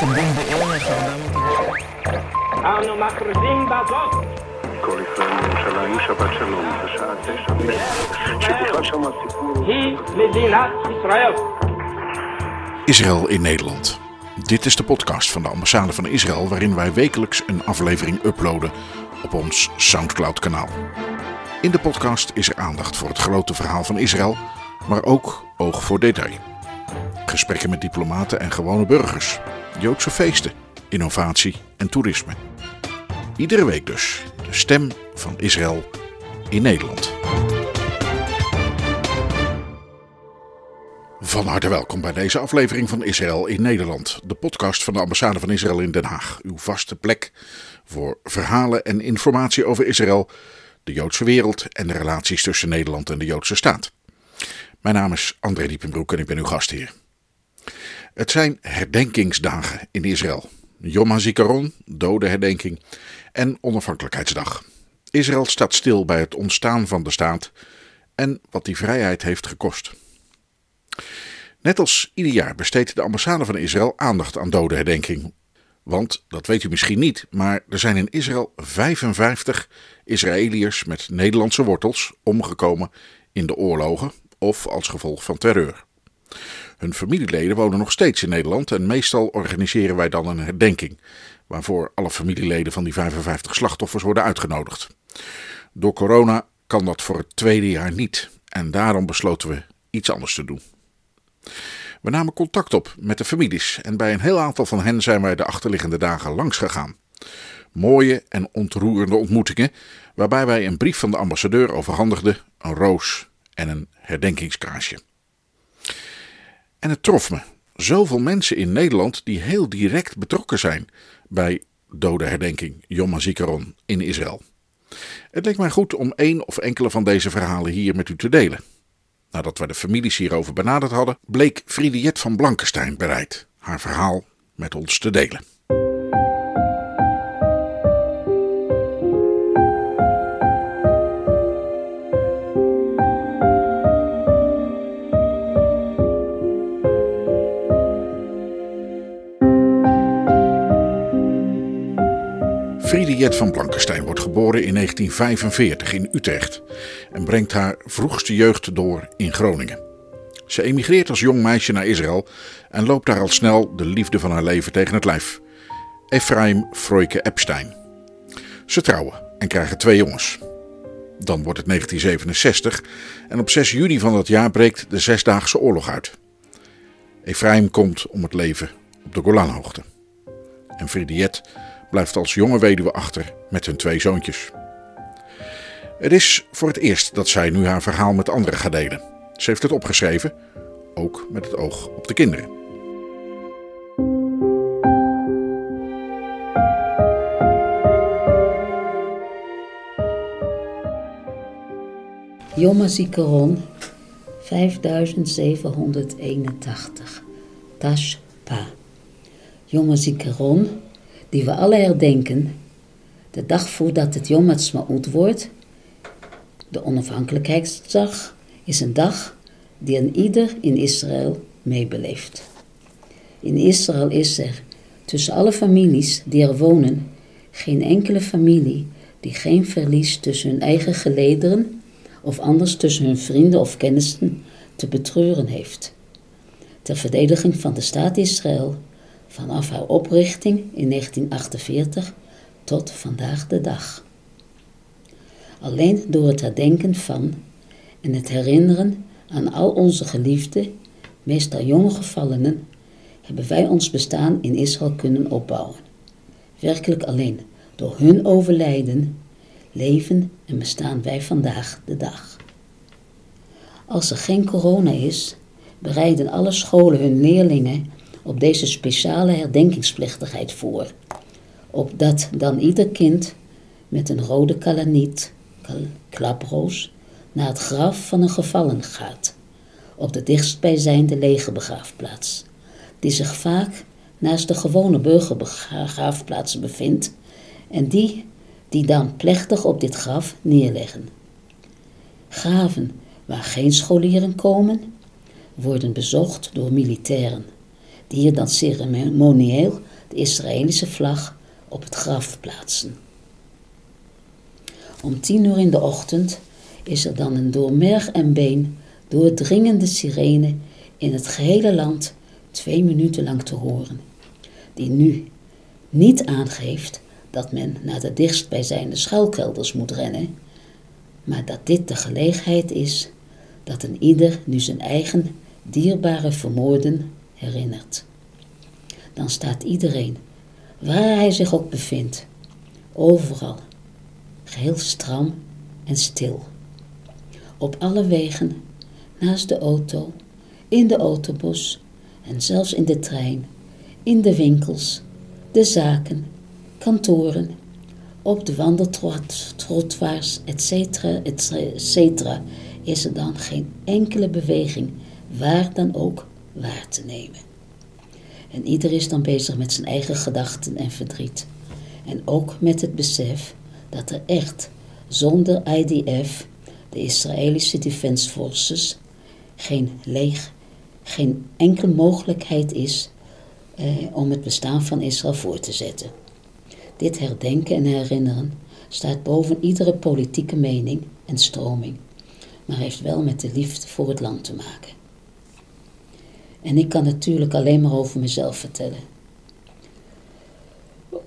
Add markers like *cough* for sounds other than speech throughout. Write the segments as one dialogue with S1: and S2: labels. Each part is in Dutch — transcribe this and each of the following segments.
S1: תקדם בערך 400
S2: אנו מכריזים בזאת
S3: כל ישראל מירושלים, שבת שלום, בשעה תשע בערב, שבכלל שם הסיפור...
S2: היא מדינת ישראל.
S4: Israël in Nederland. Dit is de podcast van de ambassade van Israël waarin wij wekelijks een aflevering uploaden op ons Soundcloud-kanaal. In de podcast is er aandacht voor het grote verhaal van Israël, maar ook oog voor detail. Gesprekken met diplomaten en gewone burgers, Joodse feesten, innovatie en toerisme. Iedere week dus de stem van Israël in Nederland. Van harte welkom bij deze aflevering van Israël in Nederland, de podcast van de ambassade van Israël in Den Haag. Uw vaste plek voor verhalen en informatie over Israël, de Joodse wereld en de relaties tussen Nederland en de Joodse staat. Mijn naam is André Diepenbroek en ik ben uw gastheer. Het zijn herdenkingsdagen in Israël. Yom HaZikaron, dodenherdenking, en Onafhankelijkheidsdag. Israël staat stil bij het ontstaan van de staat en wat die vrijheid heeft gekost. Net als ieder jaar besteedt de ambassade van Israël aandacht aan dodenherdenking. Want, dat weet u misschien niet, maar er zijn in Israël 55 Israëliërs met Nederlandse wortels omgekomen in de oorlogen of als gevolg van terreur. Hun familieleden wonen nog steeds in Nederland en meestal organiseren wij dan een herdenking, waarvoor alle familieleden van die 55 slachtoffers worden uitgenodigd. Door corona kan dat voor het tweede jaar niet en daarom besloten we iets anders te doen. We namen contact op met de families en bij een heel aantal van hen zijn wij de achterliggende dagen langs gegaan. Mooie en ontroerende ontmoetingen, waarbij wij een brief van de ambassadeur overhandigden, een roos en een herdenkingskaarsje. En het trof me. Zoveel mensen in Nederland die heel direct betrokken zijn bij dodenherdenking Yom HaZikaron in Israël. Het leek mij goed om één of enkele van deze verhalen hier met u te delen. Nadat we de families hierover benaderd hadden, bleek Friediet van Blankenstein bereid haar verhaal met ons te delen. Friediet van Blankenstein wordt geboren in 1945 in Utrecht en brengt haar vroegste jeugd door in Groningen. Ze emigreert als jong meisje naar Israël en loopt daar al snel de liefde van haar leven tegen het lijf. Ephraim Froike Epstein. Ze trouwen en krijgen twee jongens. Dan wordt het 1967 en op 6 juni van dat jaar breekt de Zesdaagse Oorlog uit. Ephraim komt om het leven op de Golanhoogte. En Friediet blijft als jonge weduwe achter met hun twee zoontjes. Het is voor het eerst dat zij nu haar verhaal met anderen gaat delen. Ze heeft het opgeschreven, ook met het oog op de kinderen.
S5: Yom HaZikaron 5781 Tashpa Yom HaZikaron die we alle herdenken, de dag voordat het Yom HaTzmaut wordt, de onafhankelijkheidsdag, is een dag die een ieder in Israël meebeleeft. In Israël is er, tussen alle families die er wonen, geen enkele familie die geen verlies tussen hun eigen gelederen of anders tussen hun vrienden of kennissen te betreuren heeft. Ter verdediging van de staat Israël vanaf haar oprichting in 1948 tot vandaag de dag. Alleen door het herdenken van en het herinneren aan al onze geliefde, meestal jonge gevallenen, hebben wij ons bestaan in Israël kunnen opbouwen. Werkelijk alleen door hun overlijden leven en bestaan wij vandaag de dag. Als er geen corona is, bereiden alle scholen hun leerlingen op deze speciale herdenkingsplechtigheid voor, opdat dan ieder kind met een rode kalaniet, klaproos, naar het graf van een gevallen gaat, op de dichtstbijzijnde legerbegraafplaats, die zich vaak naast de gewone burgerbegraafplaats bevindt en die die dan plechtig op dit graf neerleggen. Graven waar geen scholieren komen, worden bezocht door militairen die hier dan ceremonieel de Israëlische vlag op het graf plaatsen. Om tien uur in de ochtend is er dan een door merg en been doordringende sirene in het gehele land twee minuten lang te horen, die nu niet aangeeft dat men naar de dichtstbijzijnde schuilkelders moet rennen, maar dat dit de gelegenheid is dat een ieder nu zijn eigen dierbare vermoorden herinnert. Dan staat iedereen, waar hij zich ook bevindt, overal, geheel stram en stil. Op alle wegen, naast de auto, in de autobus en zelfs in de trein, in de winkels, de zaken, kantoren, op de wandeltrottoirs, etc., etc., is er dan geen enkele beweging, waar dan ook, waar te nemen. En ieder is dan bezig met zijn eigen gedachten en verdriet. En ook met het besef dat er echt zonder IDF, de Israëlische Defense Forces, geen leeg, geen enkele mogelijkheid is eh, om het bestaan van Israël voor te zetten. Dit herdenken en herinneren staat boven iedere politieke mening en stroming, maar heeft wel met de liefde voor het land te maken. En ik kan natuurlijk alleen maar over mezelf vertellen.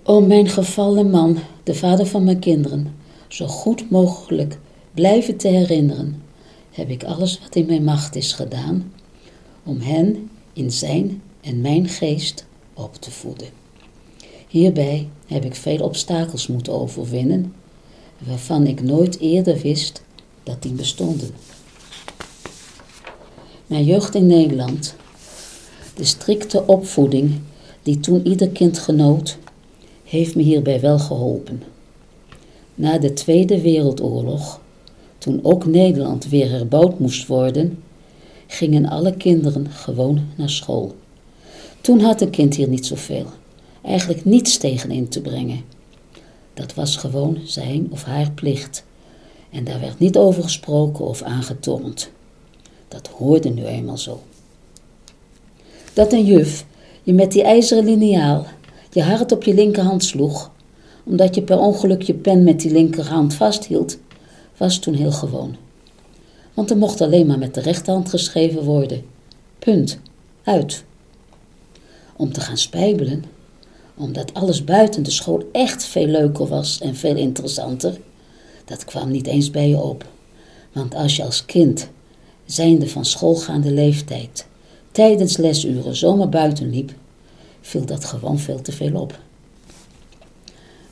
S5: Om mijn gevallen man, de vader van mijn kinderen, zo goed mogelijk blijven te herinneren, heb ik alles wat in mijn macht is gedaan om hen in zijn en mijn geest op te voeden. Hierbij heb ik veel obstakels moeten overwinnen, waarvan ik nooit eerder wist dat die bestonden. Mijn jeugd in Nederland, de strikte opvoeding die toen ieder kind genoot, heeft me hierbij wel geholpen. Na de Tweede Wereldoorlog, toen ook Nederland weer herbouwd moest worden, gingen alle kinderen gewoon naar school. Toen had een kind hier niet zoveel, eigenlijk niets tegen in te brengen. Dat was gewoon zijn of haar plicht. En daar werd niet over gesproken of aangetornd. Dat hoorde nu eenmaal zo. Dat een juf je met die ijzeren liniaal je hart op je linkerhand sloeg, omdat je per ongeluk je pen met die linkerhand vasthield, was toen heel gewoon. Want er mocht alleen maar met de rechterhand geschreven worden. Punt. Uit. Om te gaan spijbelen, omdat alles buiten de school echt veel leuker was en veel interessanter, dat kwam niet eens bij je op. Want als je als kind, zijnde van schoolgaande leeftijd, tijdens lesuren zomaar buiten liep, viel dat gewoon veel te veel op.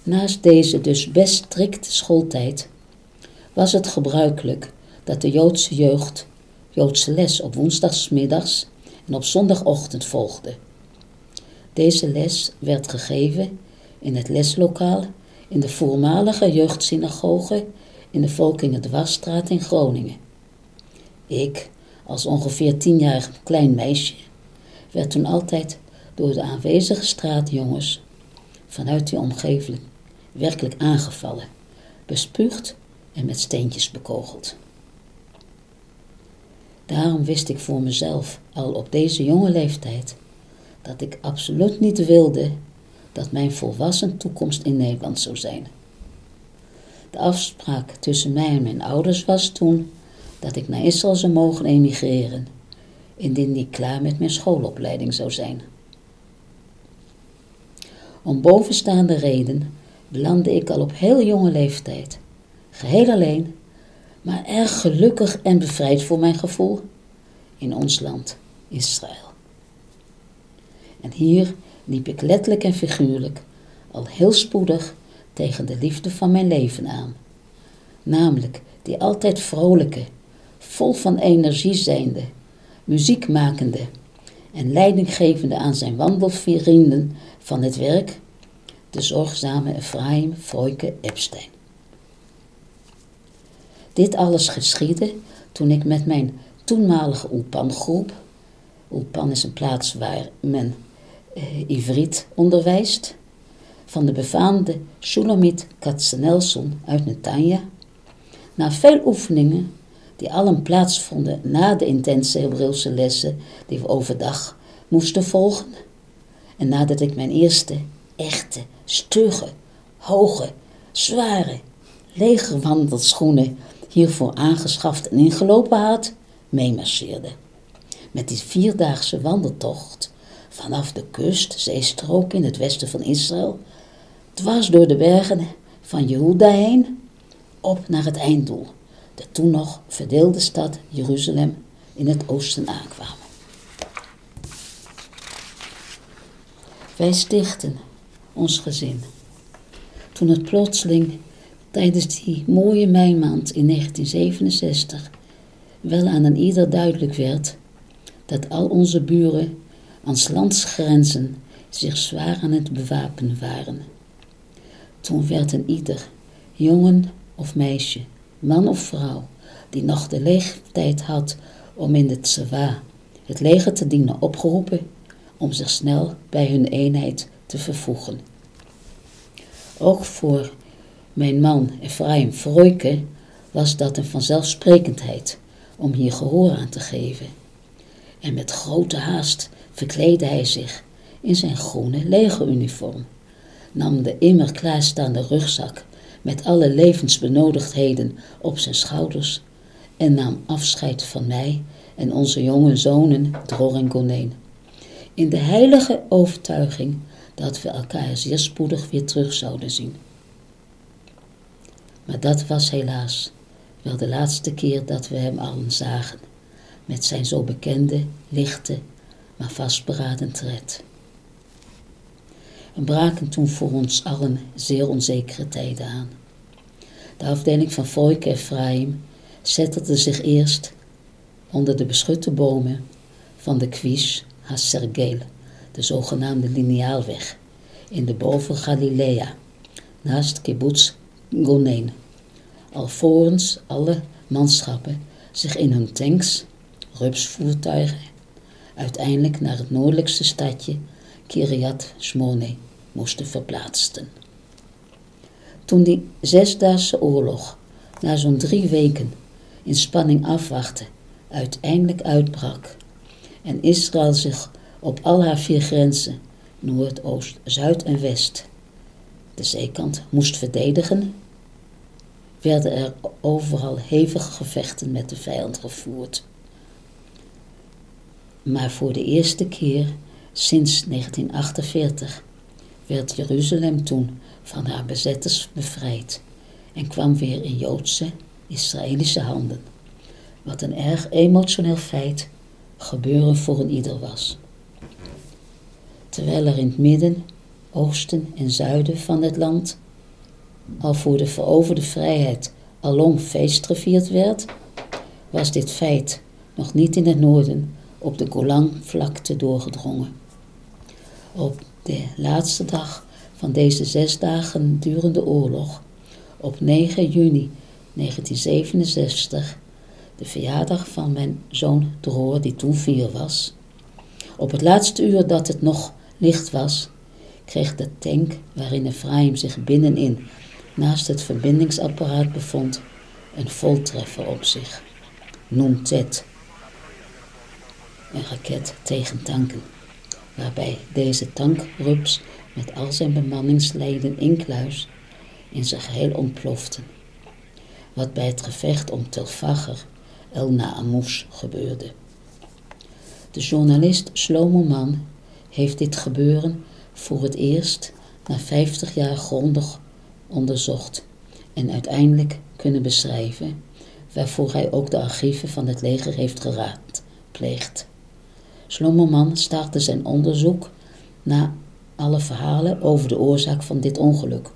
S5: Naast deze dus best strikte schooltijd was het gebruikelijk dat de Joodse jeugd Joodse les op woensdagsmiddags en op zondagochtend volgde. Deze les werd gegeven in het leslokaal in de voormalige jeugdsynagoge in de Volkingen Dwarsstraat in Groningen. Ik, als ongeveer tienjarig klein meisje, werd toen altijd door de aanwezige straatjongens vanuit die omgeving werkelijk aangevallen, bespuugd en met steentjes bekogeld. Daarom wist ik voor mezelf al op deze jonge leeftijd dat ik absoluut niet wilde dat mijn volwassen toekomst in Nederland zou zijn. De afspraak tussen mij en mijn ouders was toen dat ik naar Israël zou mogen emigreren, indien ik klaar met mijn schoolopleiding zou zijn. Om bovenstaande reden belandde ik al op heel jonge leeftijd, geheel alleen, maar erg gelukkig en bevrijd voor mijn gevoel, in ons land, Israël. En hier liep ik letterlijk en figuurlijk al heel spoedig tegen de liefde van mijn leven aan. Namelijk die altijd vrolijke, vol van energie zijnde, muziekmakende en leidinggevende aan zijn wandelvrienden van het werk, de zorgzame Ephraim Foike Epstein. Dit alles geschiedde toen ik met mijn toenmalige Ulpan-groep, Ulpan is een plaats waar men eh, Ivriet onderwijst, van de befaamde Shulamit Katzenelson uit Netanya, na veel oefeningen die allen plaatsvonden na de intense Hebreeuwse lessen die we overdag moesten volgen, En nadat ik mijn eerste, echte, stugge, hoge, zware legerwandelschoenen hiervoor aangeschaft en ingelopen had, meemarcheerde. Met die vierdaagse wandeltocht vanaf de kust, zeestrook in het westen van Israël, dwars door de bergen van Jehuda heen, op naar het einddoel, toen nog verdeelde stad Jeruzalem in het oosten aankwamen. Wij stichten ons gezin. Toen het plotseling tijdens die mooie meimaand in 1967 wel aan een ieder duidelijk werd dat al onze buren aan landsgrenzen zich zwaar aan het bewapenen waren. Toen werd een ieder, jongen of meisje, man of vrouw, die nog de leeftijd had om in het Tsawa, het leger te dienen, opgeroepen om zich snel bij hun eenheid te vervoegen. Ook voor mijn man Ephraim Vroike was dat een vanzelfsprekendheid om hier gehoor aan te geven. En met grote haast verkleedde hij zich in zijn groene legeruniform, nam de immer klaarstaande rugzak met alle levensbenodigdheden op zijn schouders en nam afscheid van mij en onze jonge zonen Dror en Goneen. In de heilige overtuiging dat we elkaar zeer spoedig weer terug zouden zien. Maar dat was helaas wel de laatste keer dat we hem allen zagen, met zijn zo bekende, lichte, maar vastberaden tred. Er braken toen voor ons allen zeer onzekere tijden aan. De afdeling van Voike Ephraim zettelde zich eerst onder de beschutte bomen van de Kwish Hassergel, de zogenaamde lineaalweg, in de boven Galilea, naast Kibbutz Gonen. Alvorens alle manschappen zich in hun tanks, rupsvoertuigen, uiteindelijk naar het noordelijkste stadje Kiryat Shmone moesten verplaatsen. Toen die zesdaagse oorlog na zo'n drie weken in spanning afwachtte, uiteindelijk uitbrak en Israël zich op al haar vier grenzen, noord, oost, zuid en west, de zeekant moest verdedigen, werden er overal hevige gevechten met de vijand gevoerd. Maar voor de eerste keer sinds 1948 werd Jeruzalem toen van haar bezetters bevrijd en kwam weer in Joodse, Israëlische handen. Wat een erg emotioneel feit gebeuren voor een ieder was. Terwijl er in het midden, oosten en zuiden van het land al voor de veroverde vrijheid alom feest gevierd werd, was dit feit nog niet in het noorden op de Golanvlakte doorgedrongen. Op de laatste dag van deze zes dagen durende oorlog, op 9 juni 1967, de verjaardag van mijn zoon Droor, die toen vier was. Op het laatste uur dat het nog licht was, kreeg de tank waarin Ephraim zich binnenin naast het verbindingsapparaat bevond, een voltreffer op zich. Noemtet, een raket tegen tanken, waarbij deze tankrups met al zijn bemanningsleden inkluis in zijn geheel ontploften. Wat bij het gevecht om Telfager El Naamous gebeurde. De journalist Shlomo Man heeft dit gebeuren voor het eerst na 50 jaar grondig onderzocht en uiteindelijk kunnen beschrijven, waarvoor hij ook de archieven van het leger heeft geraadpleegd. Shlomo Man startte zijn onderzoek na alle verhalen over de oorzaak van dit ongeluk,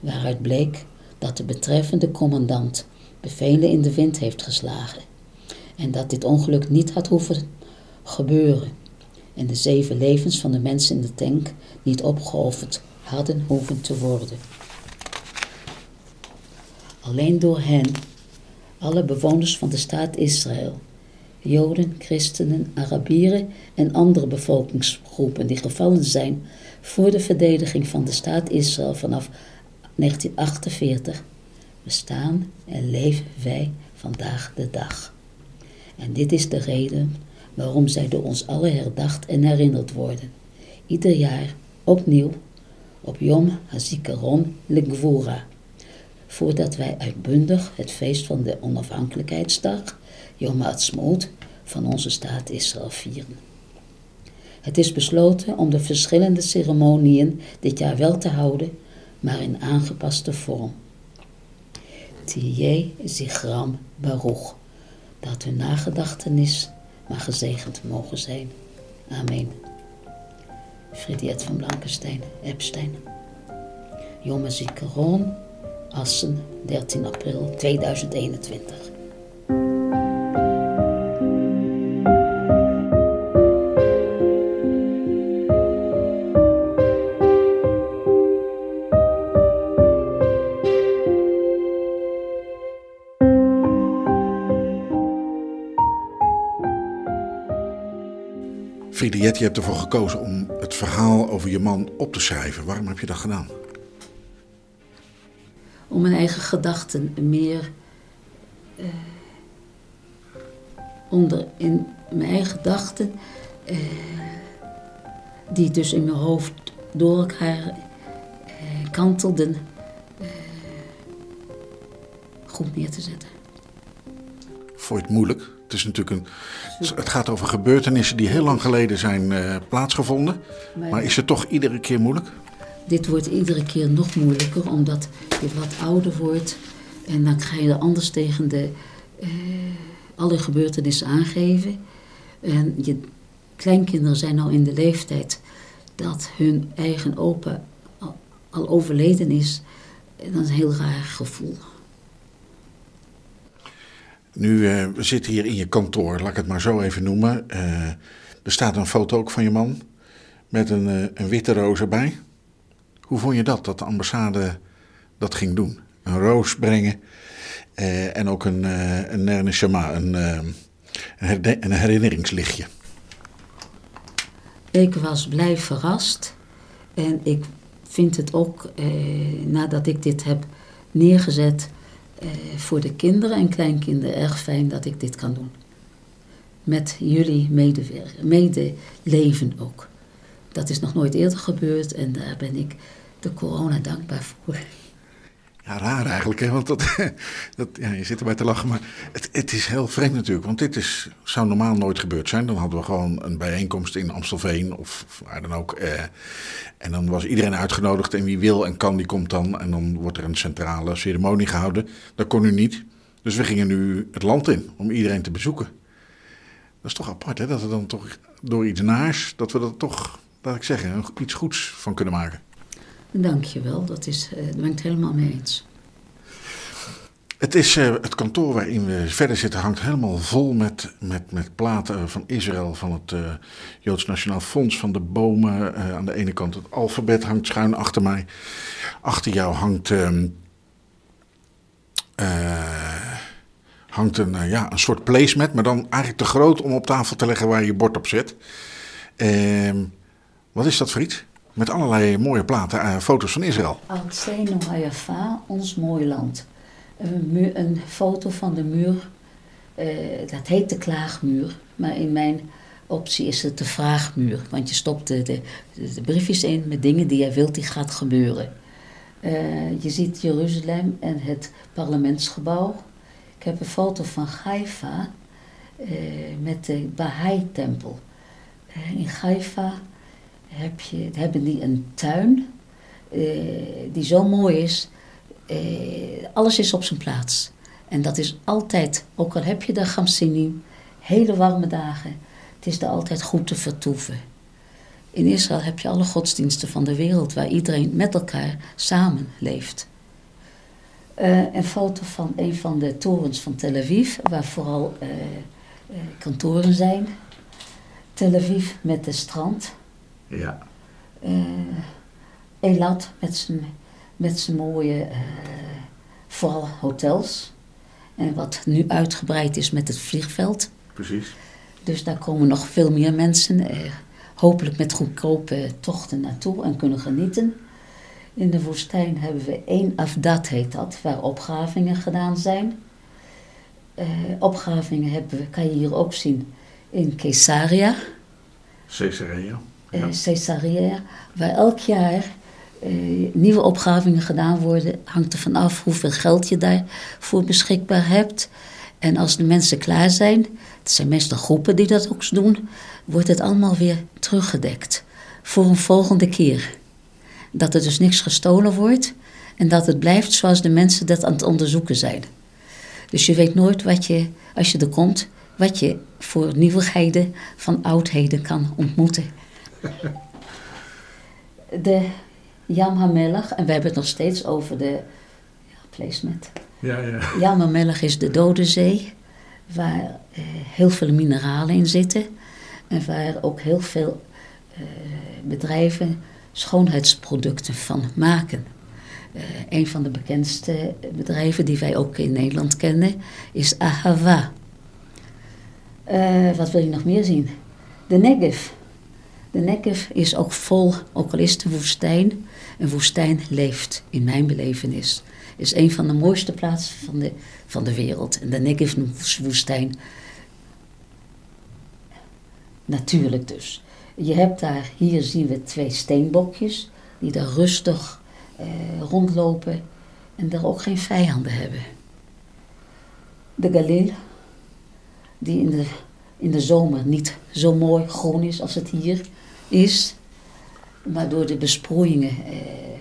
S5: waaruit bleek dat de betreffende commandant bevelen in de wind heeft geslagen en dat dit ongeluk niet had hoeven gebeuren en de zeven levens van de mensen in de tank niet opgeofferd hadden hoeven te worden. Alleen door hen, alle bewoners van de staat Israël, Joden, Christenen, Arabieren en andere bevolkingsgroepen die gevallen zijn voor de verdediging van de staat Israël vanaf 1948, bestaan en leven wij vandaag de dag. En dit is de reden waarom zij door ons allen herdacht en herinnerd worden. ieder jaar opnieuw op Yom HaZikaron Legvura. Voordat wij uitbundig het feest van de onafhankelijkheidsdag, Yom HaAtzmaut, van onze staat Israël vieren. Het is besloten om de verschillende ceremonieën dit jaar wel te houden, maar in aangepaste vorm. Tije Zichram Baruch, dat hun nagedachtenis maar gezegend mogen zijn. Amen. Fridiet van Blankenstein, Epstein. Jonge Zikaron, Assen, 13 april 2021.
S4: Je hebt ervoor gekozen om het verhaal over je man op te schrijven. Waarom heb je dat gedaan?
S5: Om mijn eigen gedachten meer eh, onder in mijn eigen gedachten, eh, die dus in mijn hoofd door elkaar eh, kantelden, goed neer te zetten.
S4: Vond je het moeilijk? Het, is natuurlijk een, het gaat over gebeurtenissen die heel lang geleden zijn eh, plaatsgevonden. Maar is het toch iedere keer moeilijk?
S5: Dit wordt iedere keer nog moeilijker, omdat je wat ouder wordt. En dan ga je er anders tegen de, eh, alle gebeurtenissen aangeven. En je kleinkinderen zijn al in de leeftijd dat hun eigen opa al, al overleden is. En dat is een heel raar gevoel.
S4: Nu, eh, we zitten hier in je kantoor, laat ik het maar zo even noemen. Eh, er staat een foto ook van je man met een, eh, een witte roos erbij. Hoe vond je dat, dat de ambassade dat ging doen? Een roos brengen en ook een, een, een, een, herinneringslichtje.
S5: Ik was blij verrast. En ik vind het ook, nadat ik dit heb neergezet, voor de kinderen en kleinkinderen erg fijn dat ik dit kan doen. Met jullie medeleven ook. Dat is nog nooit eerder gebeurd en daar ben ik de corona dankbaar voor.
S4: Ja, raar eigenlijk, hè? want dat, *laughs* dat, ja, je zit erbij te lachen. Maar het, het is heel vreemd natuurlijk, want dit is, zou normaal nooit gebeurd zijn. Dan hadden we gewoon een bijeenkomst in Amstelveen of, waar dan ook. Eh, en dan was iedereen uitgenodigd en wie wil en kan, die komt dan. En dan wordt er een centrale ceremonie gehouden. Dat kon nu niet. Dus we gingen nu het land in om iedereen te bezoeken. Dat is toch apart, hè? Dat we dan toch door iets naars, dat we er toch, laat ik zeggen, iets goeds van kunnen maken.
S5: Dank je wel, dat is, eh, daar ben ik het helemaal mee eens.
S4: Het, is, eh, het kantoor waarin we verder zitten hangt helemaal vol met, met, met platen van Israël, van het eh, Joods Nationaal Fonds, van de bomen. Aan de ene kant het alfabet hangt schuin achter mij. Achter jou hangt, ehm, eh, hangt een, ja, een soort placemat, maar dan eigenlijk te groot om op tafel te leggen waar je bord op zet. Ehm, wat is dat voor? Met allerlei mooie platen, eh, foto's van Israël.
S5: Altsenu Hayafa, ons mooi land. Een, een foto van de muur, eh, dat heet de klaagmuur, maar in mijn optie is het de vraagmuur. Want je stopt de, de, de briefjes in met dingen die jij wilt die gaat gebeuren. Eh, je ziet Jeruzalem en het parlementsgebouw. Ik heb een foto van Haifa met de Baha'i-tempel. Eh, in Haifa heb je, hebben die een tuin eh, die zo mooi is. Eh, alles is op zijn plaats. En dat is altijd, ook al heb je daar Gamsinim, hele warme dagen, het is daar altijd goed te vertoeven. In Israël heb je alle godsdiensten van de wereld waar iedereen met elkaar samen leeft. Eh, een foto van een van de torens van Tel Aviv, waar vooral kantoren zijn. Tel Aviv met de strand.
S4: Ja.
S5: Eh, Elat met zijn, met zijn mooie, eh, vooral hotels. En wat nu uitgebreid is met het vliegveld.
S4: Precies.
S5: Dus daar komen nog veel meer mensen, eh, hopelijk met goedkope tochten naartoe en kunnen genieten. In de woestijn hebben we één afdat, heet dat, waar opgravingen gedaan zijn. Opgravingen hebben we, kan je hier ook zien, in Caesarea.
S4: Caesarea.
S5: Eh, Caesarea, waar elk jaar eh, nieuwe opgravingen gedaan worden. Hangt er vanaf hoeveel geld je daarvoor beschikbaar hebt. En als de mensen klaar zijn, het zijn meestal groepen die dat ook doen, wordt het allemaal weer teruggedekt voor een volgende keer. Dat er dus niks gestolen wordt en dat het blijft zoals de mensen dat aan het onderzoeken zijn. Dus je weet nooit wat je, als je er komt, wat je voor nieuwigheden van oudheden kan ontmoeten. *laughs* De Yam HaMelech, en we hebben het nog steeds over de ja, placement.
S4: Ja, ja.
S5: Yam HaMelech is de Dode Zee, waar eh, heel veel mineralen in zitten. En waar ook heel veel eh, bedrijven schoonheidsproducten van maken. Uh, een van de bekendste bedrijven die wij ook in Nederland kennen is Ahava. Uh, wat wil je nog meer zien? De Negev. De Negev is ook vol, ook al is het een woestijn. Een woestijn leeft, in mijn belevenis. Is een van de mooiste plaatsen van de, van de wereld. En de Negev-woestijn. Natuurlijk dus. Je hebt daar, hier zien we twee steenbokjes. Die daar rustig eh, rondlopen. En daar ook geen vijanden hebben. De Galil, die in de, in de zomer niet zo mooi groen is als het hier is. Maar door de besproeiingen, eh,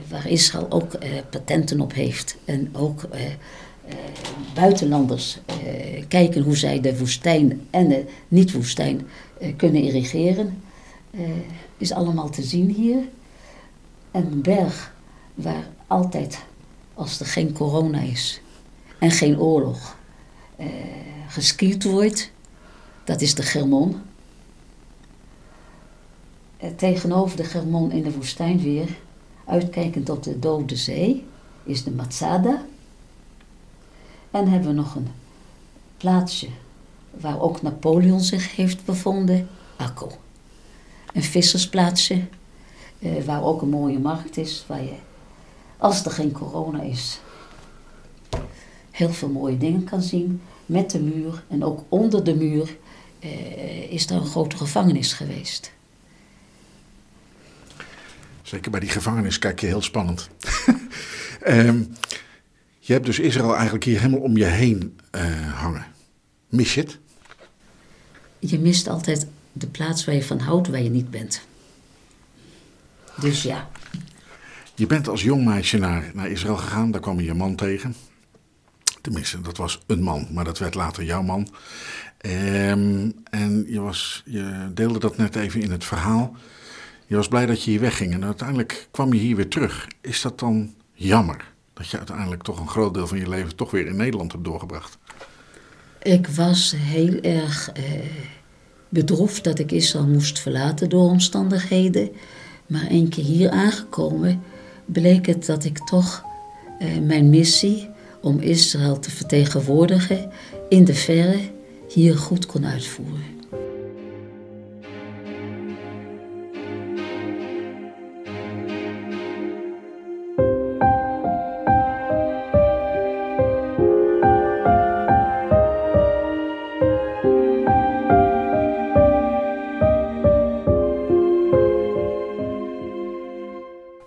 S5: waar Israël ook eh, patenten op heeft. En ook eh, buitenlanders kijken hoe zij de woestijn en de niet-woestijn kunnen irrigeren. is allemaal te zien hier. En een berg waar altijd, als er geen corona is en geen oorlog, geskiet wordt, dat is de Germon. Tegenover de Germon in de woestijn weer, uitkijkend op de Dode Zee, is de Matsada. En hebben we nog een plaatsje waar ook Napoleon zich heeft bevonden, Akko. Een vissersplaatsje, eh, waar ook een mooie markt is, waar je, als er geen corona is, heel veel mooie dingen kan zien. Met de muur en ook onder de muur eh, is er een grote gevangenis geweest.
S4: Zeker bij die gevangenis kijk je heel spannend. um, *laughs* je hebt dus Israël eigenlijk hier helemaal om je heen uh, hangen. Mis je het?
S5: Je mist altijd de plaats waar je van houdt, waar je niet bent. Dus ja.
S4: Je bent als jong meisje naar, naar Israël gegaan, daar kwam je je man tegen. Tenminste, dat was een man, maar dat werd later jouw man. Um, en je, was, je deelde dat net even in het verhaal. Je was blij dat je hier wegging en uiteindelijk kwam je hier weer terug. Is dat dan jammer dat je uiteindelijk toch een groot deel van je leven toch weer in Nederland hebt doorgebracht?
S5: Ik was heel erg eh, bedroefd dat ik Israël moest verlaten door omstandigheden. Maar één keer hier aangekomen bleek het dat ik toch eh, mijn missie om Israël te vertegenwoordigen in de verre hier goed kon uitvoeren.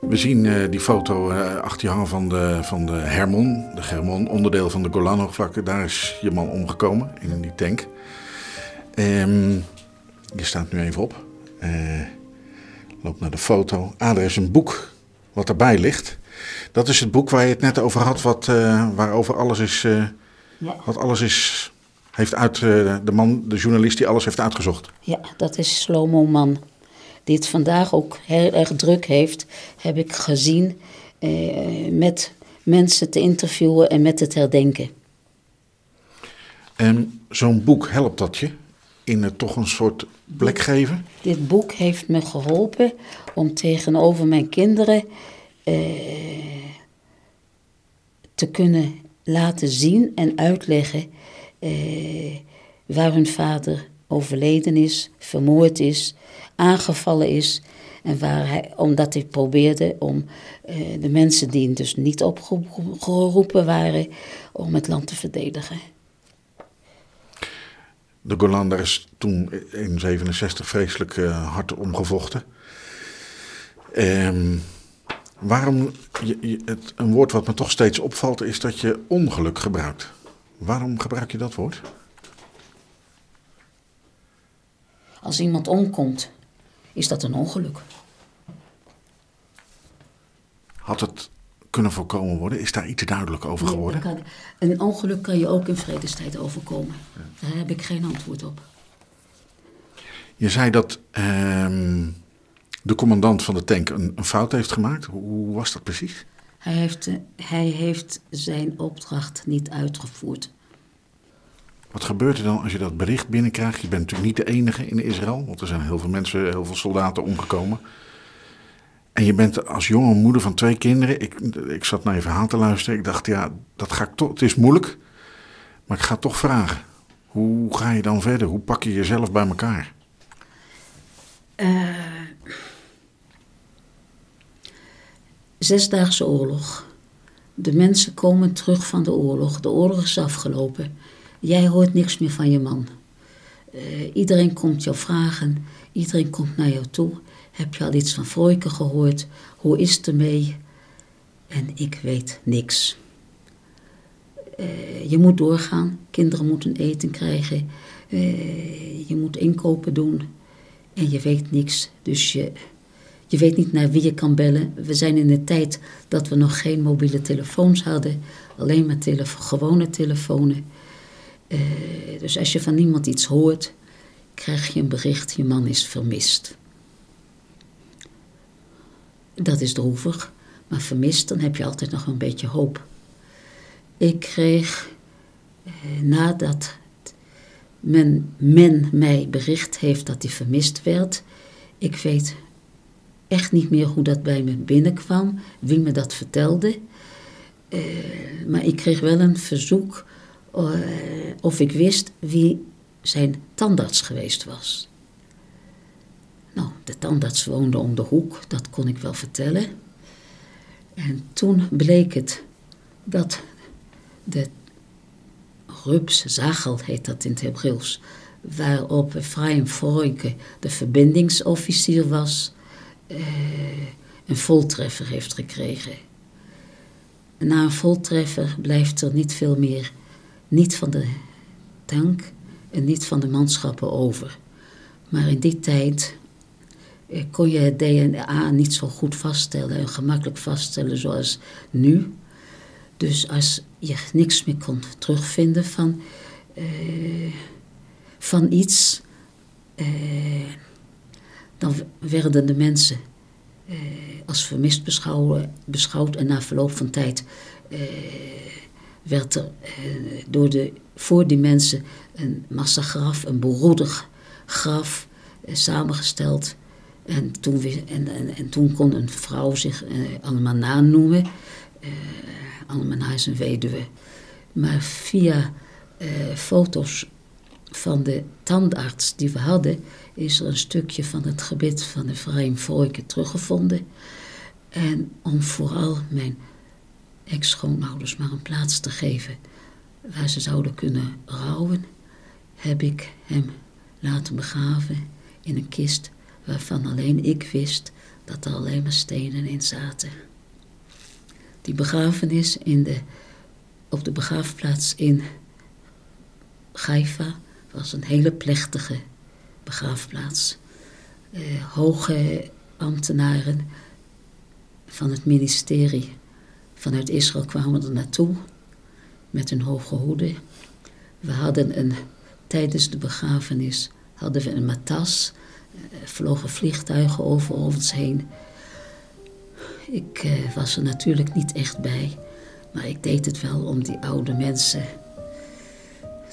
S4: We zien uh, die foto uh, achter je hangen van de, van de Hermon. De Hermon, onderdeel van de Golanhoogvlakken. Daar is je man omgekomen in die tank. Um, je staat nu even op. Uh, loop naar de foto. Ah, er is een boek wat erbij ligt. Dat is het boek waar je het net over had, wat, waarover alles is, ja. wat alles is, heeft uit, de man, de journalist die alles heeft uitgezocht.
S5: Ja, dat is Slomo Man die het vandaag ook heel erg druk heeft, heb ik gezien eh, met mensen te interviewen en met te herdenken.
S4: En zo'n boek helpt dat je in het toch een soort plek geven?
S5: Dit boek heeft me geholpen om tegenover mijn kinderen eh, te kunnen laten zien en uitleggen eh, waar hun vader overleden is, vermoord is, aangevallen is. En waar hij, omdat hij probeerde om uh, de mensen die dus niet opgeroepen waren, om het land te verdedigen.
S4: De Golan, daar is toen in 67 vreselijk uh, hard omgevochten. Ehm, waarom, je, je- het, een woord wat me toch steeds opvalt, is dat je ongeluk gebruikt. Waarom gebruik je dat woord?
S5: Als iemand omkomt, is dat een ongeluk.
S4: Had het kunnen voorkomen worden? Is daar iets duidelijk over geworden?
S5: kan- een ongeluk kan je ook in vredestijd overkomen. Daar heb ik geen antwoord op.
S4: Je zei dat ehm, de commandant van de tank een, een fout heeft gemaakt. Hoe, hoe was dat precies?
S5: Hij heeft, eh, hij heeft zijn opdracht niet uitgevoerd.
S4: Wat gebeurt er dan als je dat bericht binnenkrijgt? Je bent natuurlijk niet de enige in Israël, want er zijn heel veel mensen, heel veel soldaten omgekomen. En je bent als jonge moeder van twee kinderen. Ik, ik zat naar je verhaal te luisteren. Ik dacht, ja, dat ga ik toch. Het is moeilijk, maar ik ga toch vragen. Hoe ga je dan verder? Hoe pak je jezelf bij elkaar?
S5: Zesdaagse oorlog. De mensen komen terug van de oorlog. De oorlog is afgelopen. Jij hoort niks meer van je man. Eh, iedereen komt jou vragen. Iedereen komt naar jou toe. Heb je al iets van Vroike gehoord? Hoe is het ermee? En ik weet niks. Eh, je moet doorgaan. Kinderen moeten eten krijgen. Eh, je moet inkopen doen. En je weet niks. Dus je, je weet niet naar wie je kan bellen. We zijn in de tijd dat we nog geen mobiele telefoons hadden. Alleen maar gewone telefoons. Eh, dus als je van niemand iets hoort, krijg je een bericht: je man is vermist. Dat is droevig, maar vermist, dan heb je altijd nog een beetje hoop. Ik kreeg, eh, nadat men, men mij bericht heeft dat hij vermist werd, ik weet echt niet meer hoe dat bij me binnenkwam, wie me dat vertelde. Eh, maar ik kreeg wel een verzoek of ik wist wie zijn tandarts geweest was. Nou, de tandarts woonde om de hoek, dat kon ik wel vertellen. En toen bleek het dat de rups, zagel heet dat in het Hebreeuws, waarop Efraim Vroike de verbindingsofficier was, eh, een voltreffer heeft gekregen. Na een voltreffer blijft er niet veel meer, niet van de tank en niet van de manschappen over. Maar in die tijd eh, kon je het DNA niet zo goed vaststellen en gemakkelijk vaststellen zoals nu. Dus als je niks meer kon terugvinden van, eh, van iets, eh, dan werden de mensen als vermist beschouwd. En na verloop van tijd werd er eh, door de, voor die mensen een massagraf, een beroedig graf eh, samengesteld. En toen, en, en, en toen kon een vrouw zich eh, Almana noemen. Eh Almana is een weduwe. Maar via eh, foto's van de tandarts die we hadden, is er een stukje van het gebit van de Vroike teruggevonden. En om vooral mijn ex-schoonouders maar een plaats te geven waar ze zouden kunnen rouwen, heb ik hem laten begraven in een kist waarvan alleen ik wist dat er alleen maar stenen in zaten. Die begrafenis in de, op de begraafplaats in Gaifa was een hele plechtige begraafplaats. Eh, hoge ambtenaren van het ministerie vanuit Israël kwamen er naartoe met hun hoge hoeden. We hadden een, tijdens de begrafenis hadden we een matas, eh, vlogen vliegtuigen over ons heen. Ik eh, was er natuurlijk niet echt bij, maar ik deed het wel om die oude mensen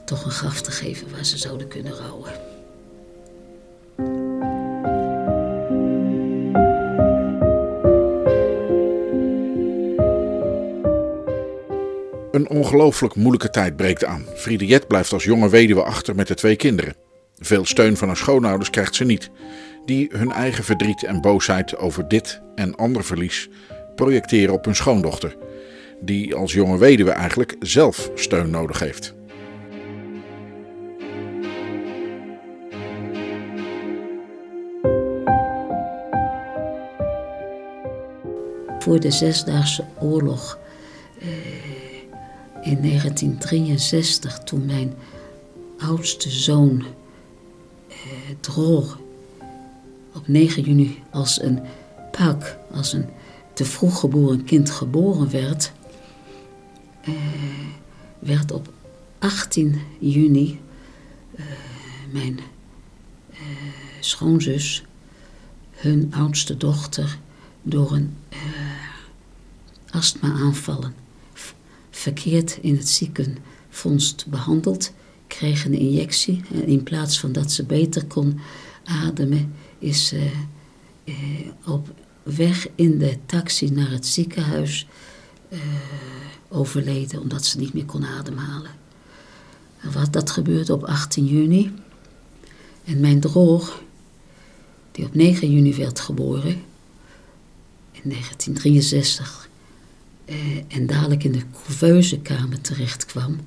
S5: toch een graf te geven waar ze zouden kunnen rouwen.
S4: Een ongelooflijk moeilijke tijd breekt aan. Friediet blijft als jonge weduwe achter met de twee kinderen. Veel steun van haar schoonouders krijgt ze niet, die hun eigen verdriet en boosheid over dit en ander verlies projecteren op hun schoondochter, die als jonge weduwe eigenlijk zelf steun nodig heeft.
S5: voor de Zesdaagse Oorlog eh, in 1963, toen mijn oudste zoon eh, op 9 juni als een pak, als een te vroeg geboren kind geboren werd, eh, werd op 18 juni eh, mijn eh, schoonzus, hun oudste dochter, door een uh, astma-aanvallen verkeerd in het ziekenfonds behandeld, kreeg een injectie en in plaats van dat ze beter kon ademen, is ze op weg in de taxi naar het ziekenhuis overleden omdat ze niet meer kon ademhalen. Wat, dat gebeurde op 18 juni. En mijn droog, die op 9 juni werd geboren, in 1963, eh, en dadelijk in de couveusekamer terecht kwam,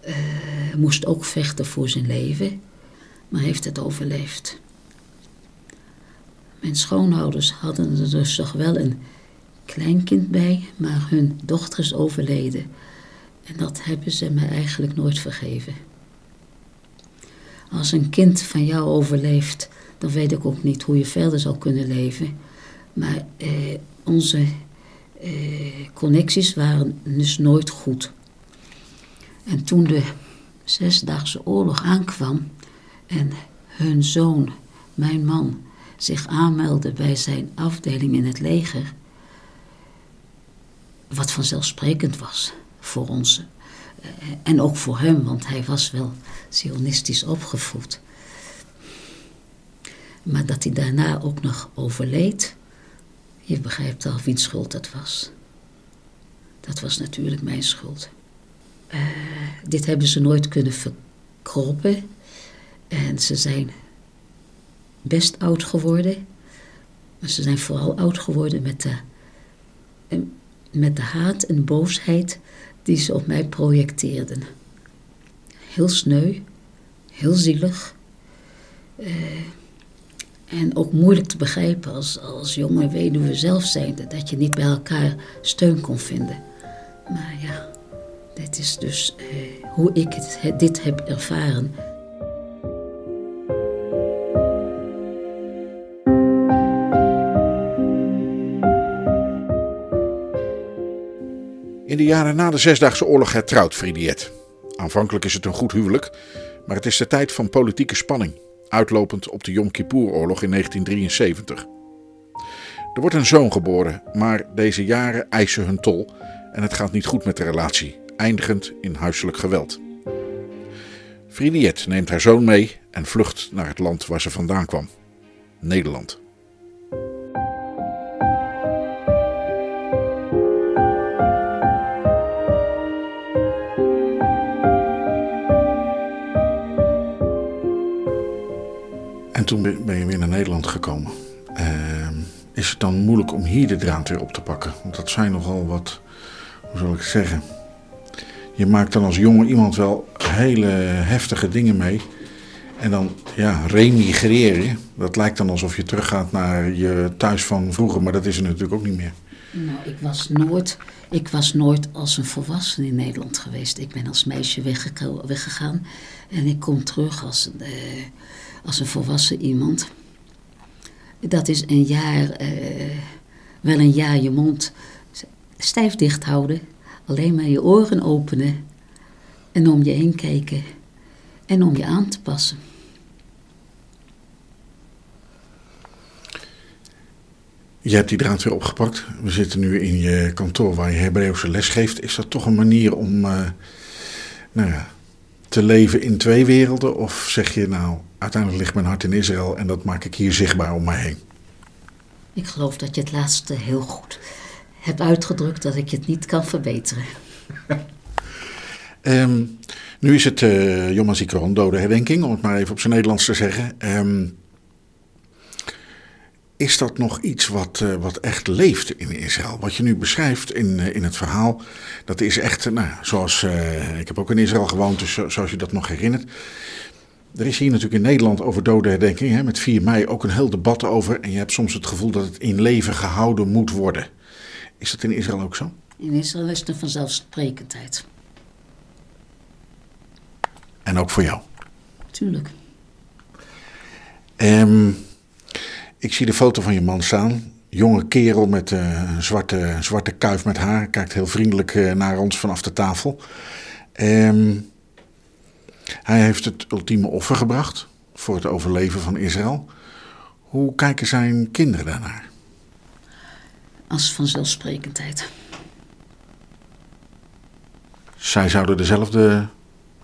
S5: eh, moest ook vechten voor zijn leven, maar heeft het overleefd. Mijn schoonouders hadden er dus toch wel een kleinkind bij, maar hun dochter is overleden. En dat hebben ze me eigenlijk nooit vergeven. Als een kind van jou overleeft, dan weet ik ook niet hoe je verder zou kunnen leven. Maar eh, onze eh, connecties waren dus nooit goed. En toen de Zesdaagse Oorlog aankwam en hun zoon, mijn man, zich aanmeldde bij zijn afdeling in het leger, wat vanzelfsprekend was voor ons. Eh, en ook voor hem, want hij was wel zionistisch opgevoed. Maar dat hij daarna ook nog overleed, je begrijpt al wiens schuld dat was. Dat was natuurlijk mijn schuld. Uh, dit hebben ze nooit kunnen verkroppen. En ze zijn best oud geworden. Maar ze zijn vooral oud geworden met de, met de haat en boosheid die ze op mij projecteerden. Heel sneu, heel zielig. Uh, en ook moeilijk te begrijpen als, als jonge weduwe zelf zijnde, dat je niet bij elkaar steun kon vinden. Maar ja, dit is dus uh, hoe ik dit heb ervaren.
S4: In de jaren na de Zesdaagse Oorlog hertrouwt Fridiet. Aanvankelijk is het een goed huwelijk, maar het is de tijd van politieke spanning, uitlopend op de Yom Kippur-oorlog in 1973. Er wordt een zoon geboren, maar deze jaren eisen hun tol en het gaat niet goed met de relatie, eindigend in huiselijk geweld. Fridiet neemt haar zoon mee en vlucht naar het land waar ze vandaan kwam, Nederland. Gekomen. Uh, is het dan moeilijk om hier de draad weer op te pakken? Want dat zijn nogal wat, hoe zal ik zeggen. Je maakt dan als jonge iemand wel hele heftige dingen mee. En dan, ja, remigreren. Dat lijkt dan alsof je teruggaat naar je thuis van vroeger, maar dat is er natuurlijk ook niet meer.
S5: Nou, ik was nooit, ik was nooit als een volwassene in Nederland geweest. Ik ben als meisje weggegaan en ik kom terug als, uh, als een volwassen iemand. Dat is een jaar, uh, wel een jaar je mond stijf dicht houden. Alleen maar je oren openen en om je heen kijken en om je aan te passen.
S4: Je hebt die draad weer opgepakt. We zitten nu in je kantoor waar je Hebreeuwse les geeft. Is dat toch een manier om uh, nou ja, te leven in twee werelden? Of zeg je nou, uiteindelijk ligt mijn hart in Israël en dat maak ik hier zichtbaar om mij heen?
S5: Ik geloof dat je het laatste heel goed hebt uitgedrukt, dat ik het niet kan verbeteren.
S4: um, *laughs* nu is het uh, Yom HaZikaron, dode herdenking, om het maar even op zijn Nederlands te zeggen. Um, is dat nog iets wat, uh, wat echt leeft in Israël? Wat je nu beschrijft in, uh, in het verhaal, dat is echt, nou, zoals, uh, ik heb ook in Israël gewoond, dus zoals je dat nog herinnert. Er is hier natuurlijk in Nederland over dodenherdenking, hè, met 4 mei ook een heel debat over. En je hebt soms het gevoel dat het in leven gehouden moet worden. Is dat in Israël ook zo?
S5: In Israël is het een vanzelfsprekendheid.
S4: En ook voor jou?
S5: Tuurlijk.
S4: Ehm, ik zie de foto van je man staan. Jonge kerel met eh, een zwarte, zwarte kuif met haar. Kijkt heel vriendelijk eh, naar ons vanaf de tafel. Ehm, hij heeft het ultieme offer gebracht voor het overleven van Israël. Hoe kijken zijn kinderen daarnaar?
S5: Als vanzelfsprekendheid.
S4: Zij zouden dezelfde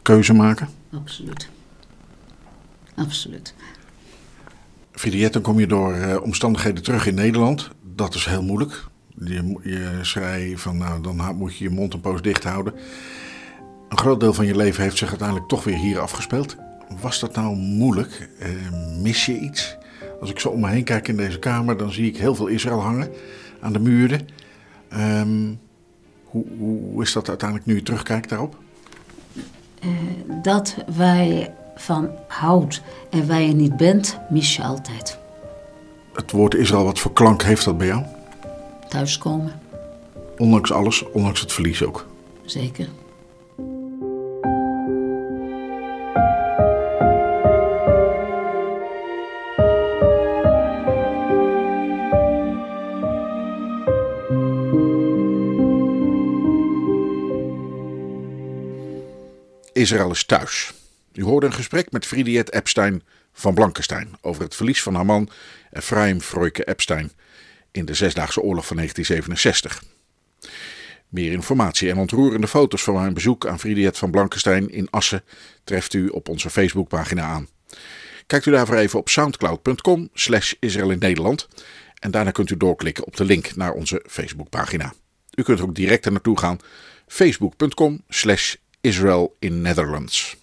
S4: keuze maken?
S5: Absoluut. Absoluut.
S4: Fridiet, dan kom je door uh, omstandigheden terug in Nederland. Dat is heel moeilijk. Je, je zei van, nou, dan moet je je mond een poos dicht houden. Een groot deel van je leven heeft zich uiteindelijk toch weer hier afgespeeld. Was dat nou moeilijk? Uh, mis je iets? Als ik zo om me heen kijk in deze kamer, dan zie ik heel veel Israël hangen aan de muren. Um, hoe, hoe, is dat uiteindelijk nu je terugkijkt daarop?
S5: Uh, dat wij van houdt en wij er niet bent, mis je altijd.
S4: Het woord Israël, wat voor klank heeft dat bij jou?
S5: Thuiskomen.
S4: Ondanks alles, ondanks het verlies ook?
S5: Zeker.
S4: Israël is thuis. U hoorde een gesprek met Friediet Epstein van Blankenstein over het verlies van haar man Ephraim Freuke Epstein in de Zesdaagse Oorlog van 1967. Meer informatie en ontroerende foto's van mijn bezoek aan Friediet van Blankenstein in Assen treft u op onze Facebookpagina aan. Kijkt u daarvoor even op soundcloud.com slash Israël in Nederland en daarna kunt u doorklikken op de link naar onze Facebookpagina. U kunt er ook direct naartoe gaan facebook.com Israel in Netherlands.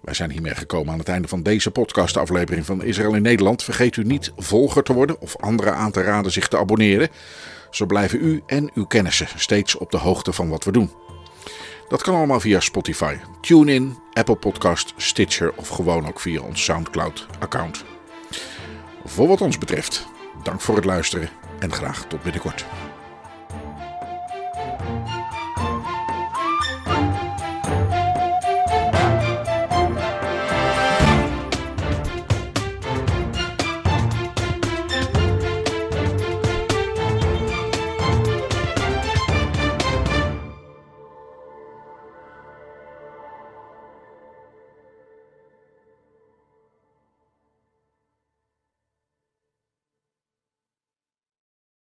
S4: Wij zijn hiermee gekomen aan het einde van deze podcastaflevering van Israël in Nederland. Vergeet u niet volger te worden of anderen aan te raden zich te abonneren. Zo blijven u en uw kennissen steeds op de hoogte van wat we doen. Dat kan allemaal via Spotify, TuneIn, Apple Podcast, Stitcher of gewoon ook via ons SoundCloud-account. Voor wat ons betreft, dank voor het luisteren en graag tot binnenkort.